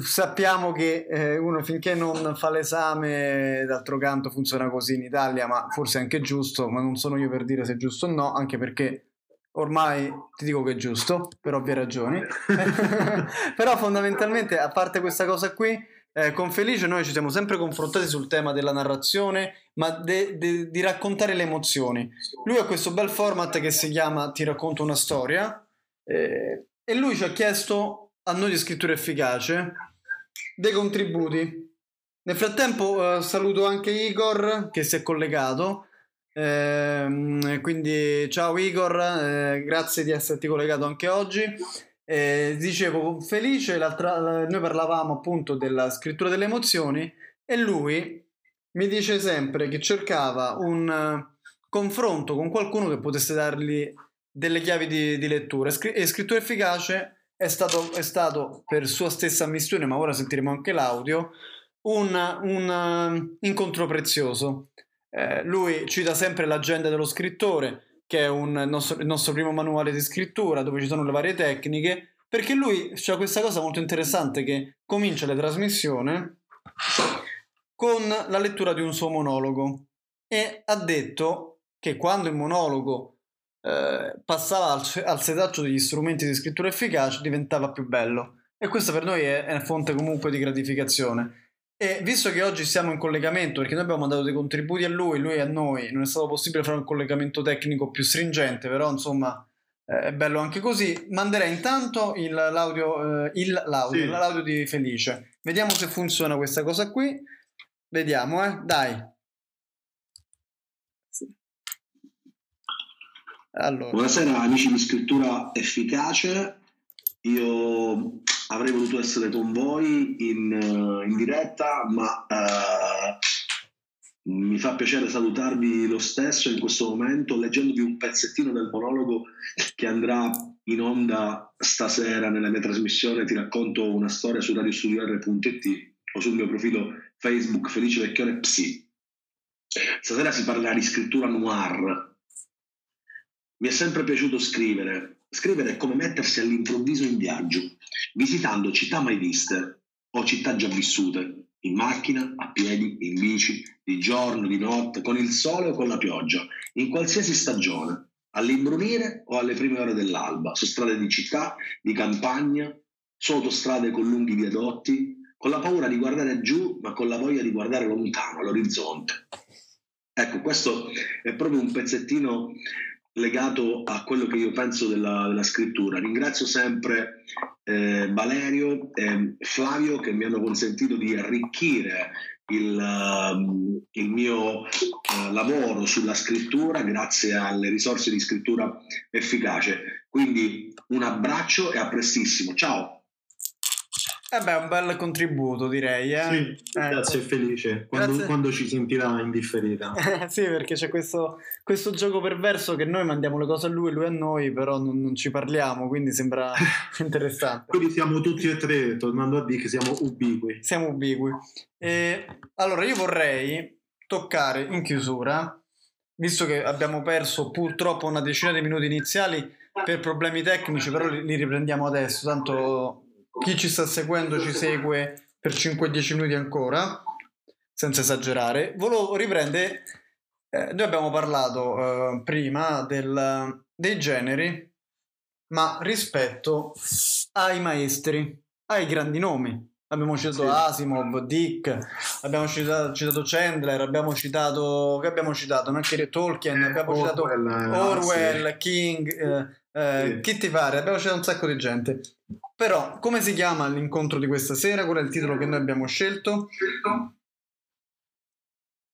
sappiamo che eh, uno finché non fa l'esame, d'altro canto funziona così in Italia, ma forse è anche giusto, ma non sono io per dire se è giusto o no, anche perché ormai ti dico che è giusto, per ovvie ragioni. Però fondamentalmente, a parte questa cosa qui, eh, con Felice noi ci siamo sempre confrontati sul tema della narrazione, ma de- de- di raccontare le emozioni. Lui ha questo bel format che si chiama Ti racconto una storia eh, e lui ci ha chiesto a noi di scrittura efficace dei contributi. Nel frattempo eh, saluto anche Igor che si è collegato eh, quindi ciao Igor, eh, grazie di esserti collegato anche oggi. Eh, dicevo, felice, noi parlavamo appunto della scrittura delle emozioni e lui mi dice sempre che cercava un uh, confronto con qualcuno che potesse dargli delle chiavi di, di lettura e scrittura efficace è stato, è stato per sua stessa ammissione, ma ora sentiremo anche l'audio, un, un uh, incontro prezioso. Eh, lui cita sempre l'agenda dello scrittore, che è nostro, il nostro primo manuale di scrittura, dove ci sono le varie tecniche, perché lui ha questa cosa molto interessante che comincia la trasmissione con la lettura di un suo monologo. E ha detto che quando il monologo eh, passava al, al, setaccio degli strumenti di scrittura efficace diventava più bello. E questo per noi è, è fonte comunque di gratificazione e visto che oggi siamo in collegamento perché noi abbiamo mandato dei contributi a lui, lui a noi non è stato possibile fare un collegamento tecnico più stringente però insomma eh, è bello anche così. Manderei intanto il, l'audio, eh, il, l'audio, sì. l'audio di Felice. Vediamo se funziona questa cosa qui. Vediamo eh dai. Allora. Buonasera amici di scrittura efficace, io avrei voluto essere con voi in, eh, in diretta, ma uh, mi fa piacere salutarvi lo stesso in questo momento leggendovi un pezzettino del monologo che andrà in onda stasera nella mia trasmissione. Ti racconto una storia su radiostudio.it o sul mio profilo Facebook Felice Vecchione Psi. Stasera si parlerà di scrittura noir mi è sempre piaciuto scrivere. Scrivere è come mettersi all'improvviso in viaggio, visitando città mai viste o città già vissute, in macchina, a piedi, in bici, di giorno, di notte, con il sole o con la pioggia, in qualsiasi stagione, all'imbrunire o alle prime ore dell'alba, su strade di città, di campagna, su autostrade con lunghi viadotti, con la paura di guardare giù, ma con la voglia di guardare lontano, all'orizzonte. Ecco, questo è proprio un pezzettino legato a quello che io penso della, della scrittura. Ringrazio sempre eh, Valerio e Flavio che mi hanno consentito di arricchire il, uh, il mio uh, lavoro sulla scrittura grazie alle risorse di scrittura efficace. Quindi un abbraccio e a prestissimo. Ciao! Eh beh, un bel contributo direi. Eh? Sì, ecco. grazie felice. Quando, quando, ci sentirà in differita. sì, perché c'è questo, questo, gioco perverso che noi mandiamo le cose a lui e lui a noi, però non, non ci parliamo, quindi sembra interessante. quindi siamo tutti e tre, tornando a dire che siamo ubiqui. Siamo ubiqui. E, allora, io vorrei toccare in chiusura, visto che abbiamo perso purtroppo una decina di minuti iniziali per problemi tecnici, però li, li riprendiamo adesso, tanto chi ci sta seguendo ci segue per 5-10 minuti ancora, senza esagerare. Volevo riprendere, eh, noi abbiamo parlato eh, prima del, dei generi, ma rispetto ai maestri, ai grandi nomi. Abbiamo citato sì. Asimov, Dick, abbiamo citato, citato, Chandler, abbiamo citato, che abbiamo citato? Anche Tolkien, abbiamo Orwell, citato Orwell, sì. King, eh, eh, sì. chi ti pare? Abbiamo citato un sacco di gente. Però, come si chiama l'incontro di questa sera? Qual è il titolo che noi abbiamo scelto?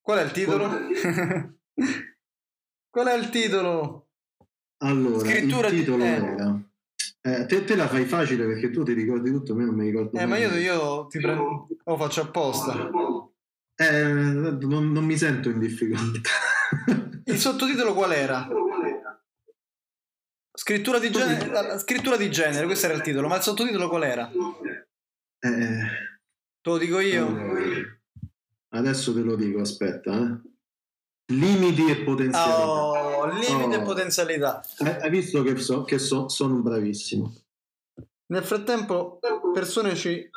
Qual è il titolo? Qual è il titolo? Allora, Scrittura il titolo di... era... Eh, te, te, la fai facile perché tu ti ricordi tutto, a me non mi ricordo. Eh, ma io, io ti prendo... lo faccio apposta. Eh, non, non mi sento in difficoltà. il sottotitolo qual era? Scrittura di, genere, scrittura di genere, questo era il titolo, ma il sottotitolo qual era? Eh, te lo dico io. Adesso te lo dico, aspetta. Eh. Limiti e potenzialità. Oh, limiti oh. e potenzialità. Hai visto che, so, che so, sono bravissimo. Nel frattempo, persone ci,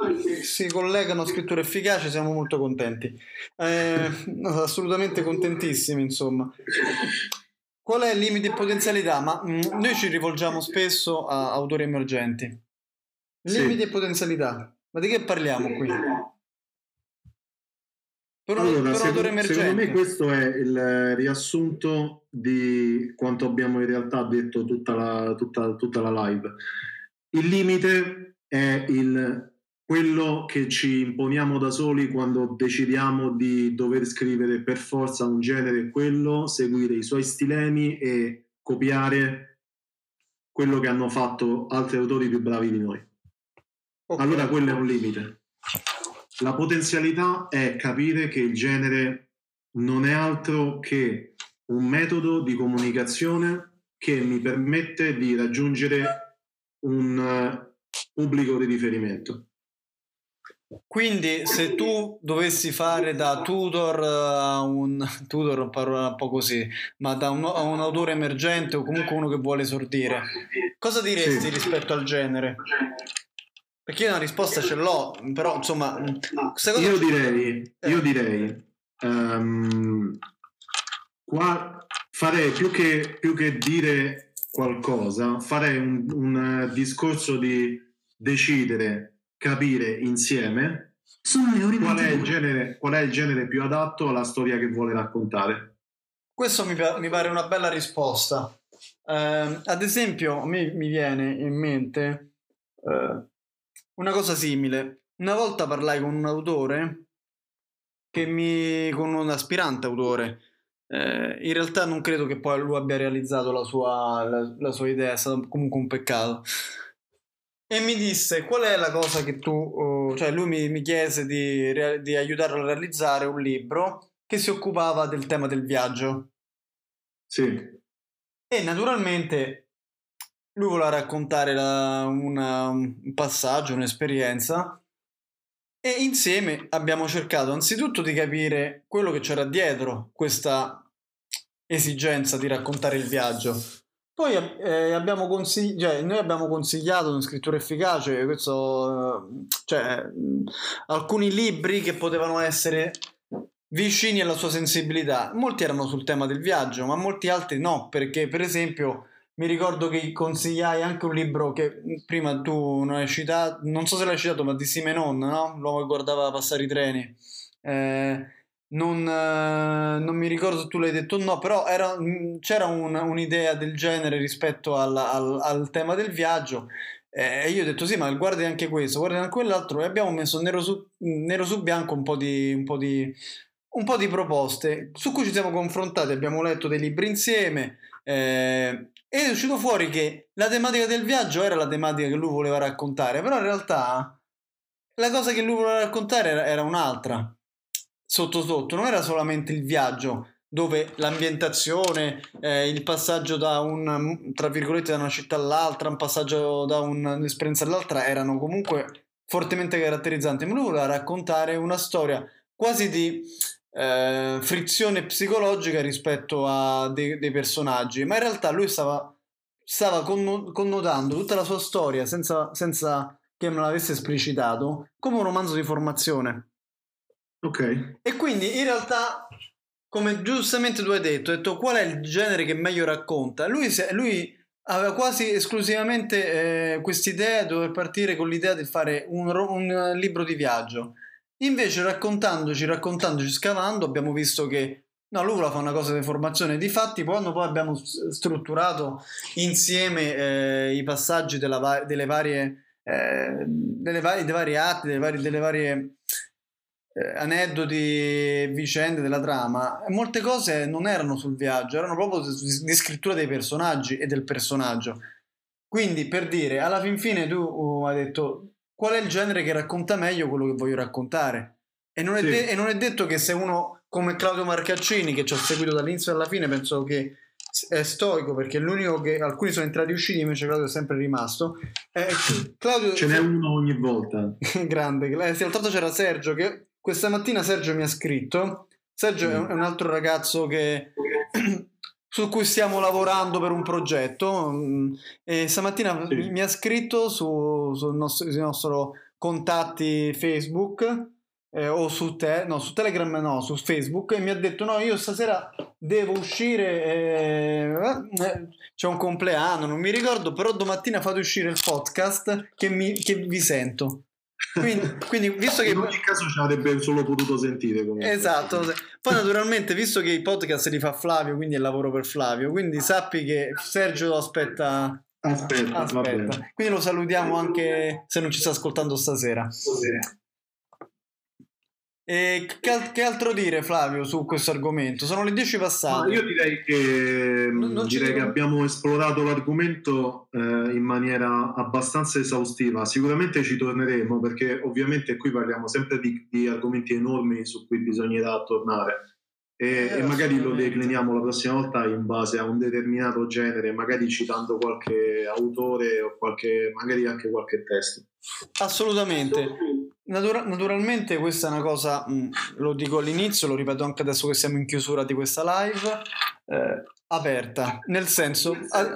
si collegano a scrittura efficace, siamo molto contenti. Eh, assolutamente contentissimi, insomma. Qual è il limite e potenzialità? Ma mh, mm, noi ci rivolgiamo spesso a autori emergenti. Limiti sì. e potenzialità. Ma di che parliamo qui? Per un, allora, per un secondo, emergente. secondo me questo è il riassunto di quanto abbiamo in realtà detto tutta la, tutta, tutta la live. Il limite è il quello che ci imponiamo da soli quando decidiamo di dover scrivere per forza un genere quello, seguire i suoi stilemi e copiare quello che hanno fatto altri autori più bravi di noi. Okay. Allora quello è un limite. La potenzialità è capire che il genere non è altro che un metodo di comunicazione che mi permette di raggiungere un pubblico di riferimento. Quindi se tu dovessi fare da tutor a un tutor parola un po' così, ma da un, un autore emergente o comunque uno che vuole esordire, cosa diresti sì. rispetto al genere? Perché io una risposta ce l'ho, però insomma, io direi, io eh. direi um, qua farei più che, più che dire qualcosa, farei un, un discorso di decidere, capire insieme qual è, il genere, qual è il genere più adatto alla storia che vuole raccontare. Questo mi, mi pare una bella risposta. Uh, ad esempio, a me mi viene in mente uh, una cosa simile. Una volta parlai con un autore che mi, con un aspirante autore eh, in realtà non credo che poi lui abbia realizzato la sua, la, la sua idea, è stato comunque un peccato. E mi disse qual è la cosa che tu, uh, cioè lui mi, mi chiese di, di, aiutarlo a realizzare un libro che si occupava del tema del viaggio. Sì. E naturalmente lui voleva raccontare la, una, un passaggio, un'esperienza e insieme abbiamo cercato anzitutto di capire quello che c'era dietro questa esigenza di raccontare il viaggio. Poi eh, abbiamo consigli- cioè, noi abbiamo consigliato una scrittura efficace, questo, cioè, alcuni libri che potevano essere vicini alla sua sensibilità. Molti erano sul tema del viaggio, ma molti altri no, perché per esempio mi ricordo che consigliai anche un libro che prima tu non hai citato, non so se l'hai citato, ma di Simenon, no? L'uomo che guardava passare i treni. Eh, non, eh, non, mi ricordo se tu l'hai detto o no, però era, c'era un, un'idea del genere rispetto al, al, al tema del viaggio. E io ho detto sì, ma guardi anche questo, guardi anche quell'altro, e abbiamo messo nero su, nero su bianco un po, di, un, po di, un po' di proposte su cui ci siamo confrontati, abbiamo letto dei libri insieme. Eh, ed è uscito fuori che la tematica del viaggio era la tematica che lui voleva raccontare, però in realtà la cosa che lui voleva raccontare era, era un'altra, sotto sotto, non era solamente il viaggio, dove l'ambientazione, eh, il passaggio da un, tra virgolette, da una città all'altra, un passaggio da un'esperienza all'altra erano comunque fortemente caratterizzanti, ma lui voleva raccontare una storia quasi di eh, frizione psicologica rispetto a dei, dei, personaggi, ma in realtà lui stava, stava conno- connotando tutta la sua storia senza, senza che me l'avesse esplicitato come un romanzo di formazione. Ok. E quindi in realtà, come giustamente tu hai detto, hai detto qual è il genere che meglio racconta. Lui, lui aveva quasi esclusivamente eh, quest'idea, doveva partire con l'idea di fare un, un libro di viaggio. Invece raccontandoci, raccontandoci, scavando, abbiamo visto che no, voleva fare una cosa di formazione. Difatti, quando poi abbiamo strutturato insieme eh, i passaggi della, delle varie, eh, delle varie, dei vari atti, delle varie, delle varie aneddoti, vicende della trama, molte cose non erano sul viaggio, erano proprio di, scrittura dei personaggi e del personaggio. Quindi, per dire, alla fin fine tu uh, hai detto qual è il genere che racconta meglio quello che voglio raccontare. E non, sì. de- e non è, detto che se uno come Claudio Marcaccini, che ci ho seguito dall'inizio alla fine, penso che è stoico perché è l'unico che alcuni sono entrati e usciti, invece Claudio è sempre rimasto. Eh, Claudio, Ce n'è uno ogni volta. grande. Eh, sì, l'altro c'era Sergio che questa mattina Sergio mi ha scritto. Sergio mm. è un altro ragazzo che su cui stiamo lavorando per un progetto mm, e stamattina sì. mi ha scritto su, sul nostro, sui nostri contatti Facebook eh, o su, te, no, su Telegram no, su Facebook e mi ha detto no io stasera devo uscire eh, eh, c'è un compleanno non mi ricordo però domattina fate uscire il podcast che, mi, che vi sento quindi, quindi, visto che in ogni caso ci avrebbe solo potuto sentire comunque. esatto poi naturalmente visto che i podcast li fa Flavio quindi è lavoro per Flavio quindi sappi che Sergio aspetta aspetta, aspetta. quindi lo salutiamo anche se non ci sta ascoltando stasera, stasera. E che, che, altro dire Flavio su questo argomento? Sono le 10 passate. No, io direi che, non, direi che abbiamo esplorato l'argomento eh, in maniera abbastanza esaustiva. Sicuramente ci torneremo perché ovviamente qui parliamo sempre di, di, argomenti enormi su cui bisognerà tornare. e, Eh, e magari lo decliniamo la prossima volta in base a un determinato genere, magari citando qualche autore o qualche, magari anche qualche testo. Assolutamente. Natura- naturalmente questa è una cosa, mh, lo dico all'inizio, lo ripeto anche adesso che siamo in chiusura di questa live, eh, aperta. Nel senso, a-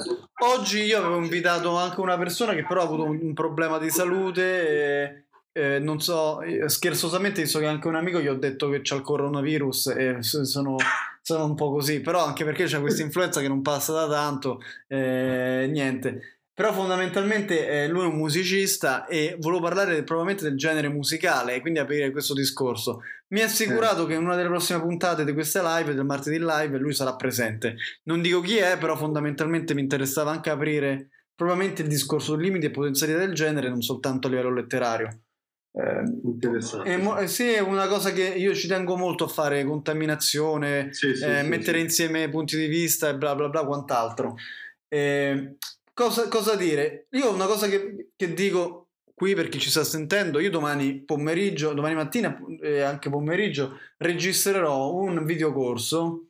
oggi io avevo invitato anche una persona che però ha avuto un, un problema di salute. E, eh, non so, scherzosamente, visto che anche un amico gli ho detto che c'ha il coronavirus e sono, sono un po' così, però anche perché c'è questa influenza che non passa da tanto, eh, niente. Però fondamentalmente eh, lui è un musicista e volevo parlare probabilmente del genere musicale e quindi aprire questo discorso. Mi ha assicurato che in una delle prossime puntate di queste live, del martedì live, lui sarà presente. Non dico chi è, però fondamentalmente mi interessava anche aprire probabilmente il discorso di limiti e potenzialità del genere, non soltanto a livello letterario. Eh, Interessante. è mo- eh, sì, è una cosa che io ci tengo molto a fare, contaminazione, Sì, sì, eh, sì, mettere insieme punti di vista e bla bla bla quant'altro. Eh, cosa, cosa dire? Io una cosa che, che dico qui per chi ci sta sentendo, io domani pomeriggio, domani mattina e anche pomeriggio registrerò un videocorso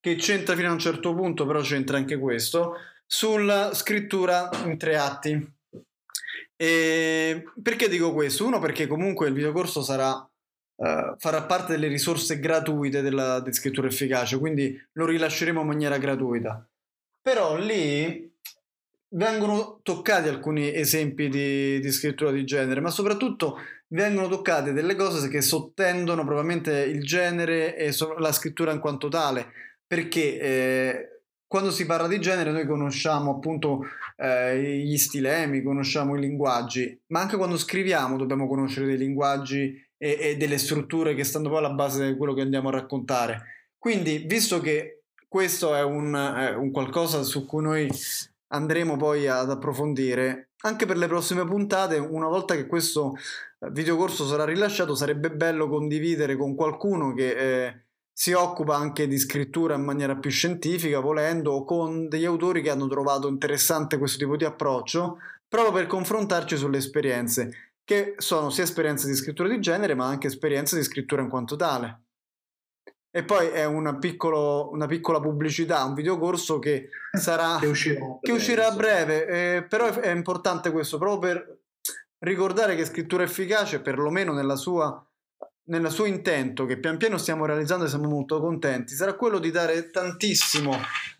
che c'entra fino a un certo punto, però c'entra anche questo, sulla scrittura in tre atti. E perché dico questo? Uno perché comunque il videocorso sarà eh, farà parte delle risorse gratuite della di scrittura efficace, quindi lo rilasceremo in maniera gratuita. Però lì vengono toccati alcuni esempi di, di scrittura di genere, ma soprattutto vengono toccate delle cose che sottendono probabilmente il genere e la scrittura in quanto tale, perché eh, quando si parla di genere noi conosciamo appunto eh, gli stilemi, conosciamo i linguaggi, ma anche quando scriviamo dobbiamo conoscere dei linguaggi e, e delle strutture che stanno poi alla base di quello che andiamo a raccontare. Quindi, visto che questo è un, è un qualcosa su cui noi andremo poi ad approfondire, anche per le prossime puntate, una volta che questo eh, videocorso sarà rilasciato, sarebbe bello condividere con qualcuno che eh, si occupa anche di scrittura in maniera più scientifica, volendo, o con degli autori che hanno trovato interessante questo tipo di approccio, proprio per confrontarci sulle esperienze, che sono sia esperienze di scrittura di genere, ma anche esperienze di scrittura in quanto tale. E poi è una, piccolo, una piccola pubblicità, un videocorso che sarà Che uscirà a che breve, uscirà a breve, eh, però è, è importante questo proprio per ricordare che scrittura efficace, perlomeno nella sua, nel suo intento, che pian piano stiamo realizzando e siamo molto contenti, sarà quello di dare tantissimo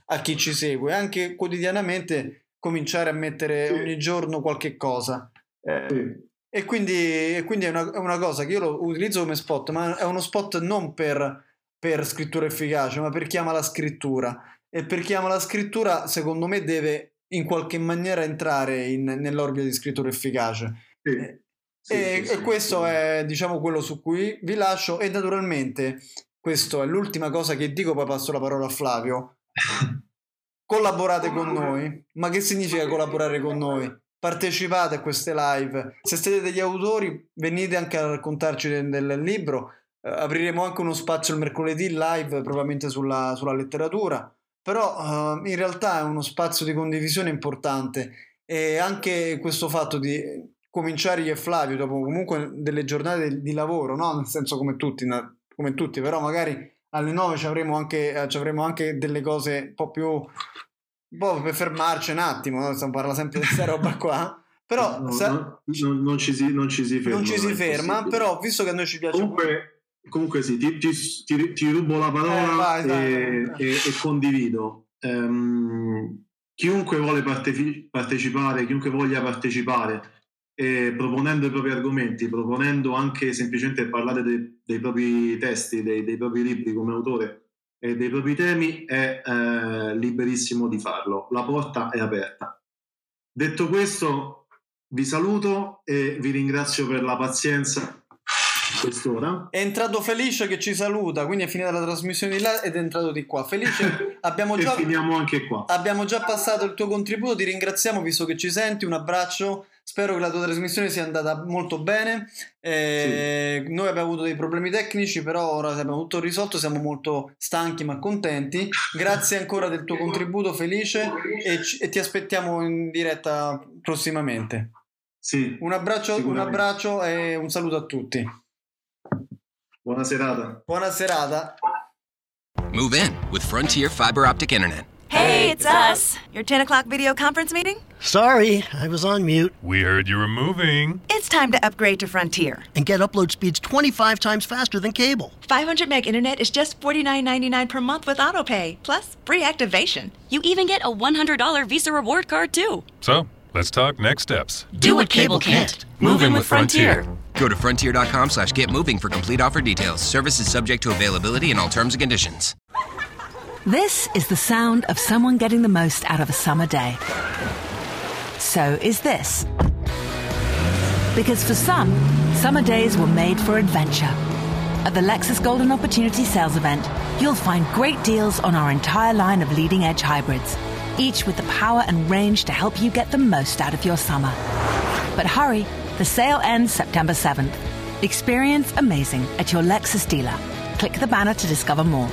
a chi ci segue, anche quotidianamente cominciare a mettere Sì. ogni giorno qualche cosa. Eh, Sì. e quindi, e quindi è, una, è una cosa che io lo utilizzo come spot, ma è uno spot non per, per scrittura efficace, ma per chi ama la scrittura. E per chi ama la scrittura, secondo me, deve in qualche maniera entrare in, nell'orbita di scrittura efficace. Sì. Sì, e, sì, e questo è, diciamo, quello su cui vi lascio. E naturalmente, questa è l'ultima cosa che dico, poi passo la parola a Flavio. Collaborate con noi. Ma che significa collaborare con noi? Partecipate a queste live. Se siete degli autori, venite anche a raccontarci del, del libro. Eh, apriremo anche uno spazio il mercoledì live, probabilmente sulla, sulla letteratura. Però eh, in realtà è uno spazio di condivisione importante. E anche questo fatto di cominciare io e Flavio dopo comunque delle giornate di lavoro, no? Nel senso come tutti, come tutti, però magari alle 9 ci avremo anche, eh, ci avremo anche delle cose un po' più un po' per fermarci un attimo, no? Stiamo parlando sempre di questa roba qua. Però No, sa- no, no, non, ci si, non ci si ferma. non ci si ferma, però visto che a noi ci piace Comunque, comunque sì, ti, ti- ti- ti rubo la parola Eh, vai, e, vai. e- e condivido. Ehm, chiunque vuole parteci- partecipare, chiunque voglia partecipare, proponendo i propri argomenti, proponendo anche semplicemente parlare dei, dei propri testi, dei, dei propri libri come autore e dei propri temi, è eh, liberissimo di farlo. La porta è aperta. Detto questo, vi saluto e vi ringrazio per la pazienza quest'ora. È entrato Felice che ci saluta, quindi è finita la trasmissione di là ed è entrato di qua. Felice, abbiamo già, qua. abbiamo già passato il tuo contributo, ti ringraziamo visto che ci senti, un abbraccio, spero che la tua trasmissione sia andata molto bene. Eh, Noi abbiamo avuto dei problemi tecnici, però ora abbiamo tutto risolto, siamo molto stanchi ma contenti. Grazie ancora del tuo contributo Felice e, e ti aspettiamo in diretta prossimamente. Sì, Un abbraccio, un abbraccio e un saluto a tutti. Buona serata. Buona serata. Move in with Frontier Fiber Optic Internet. Hey, it's us. Your 10 o'clock video conference meeting? Sorry, I was on mute. We heard you were moving. It's time to upgrade to Frontier. And get upload speeds 25 times faster than cable. 500 meg internet is just $49.99 per month with autopay, plus free activation. You even get a $100 Visa reward card, too. So, let's talk next steps. Do what cable can't. Move in with Frontier. Go to frontier.com slash get moving for complete offer details. Services subject to availability and all terms and conditions. This is the sound of someone getting the most out of a summer day. So is this. Because for some, summer days were made for adventure. At the Lexus Golden Opportunity Sales Event, you'll find great deals on our entire line of leading edge hybrids, each with the power and range to help you get the most out of your summer. But hurry, the sale ends September 7th. Experience amazing at your Lexus dealer. Click the banner to discover more.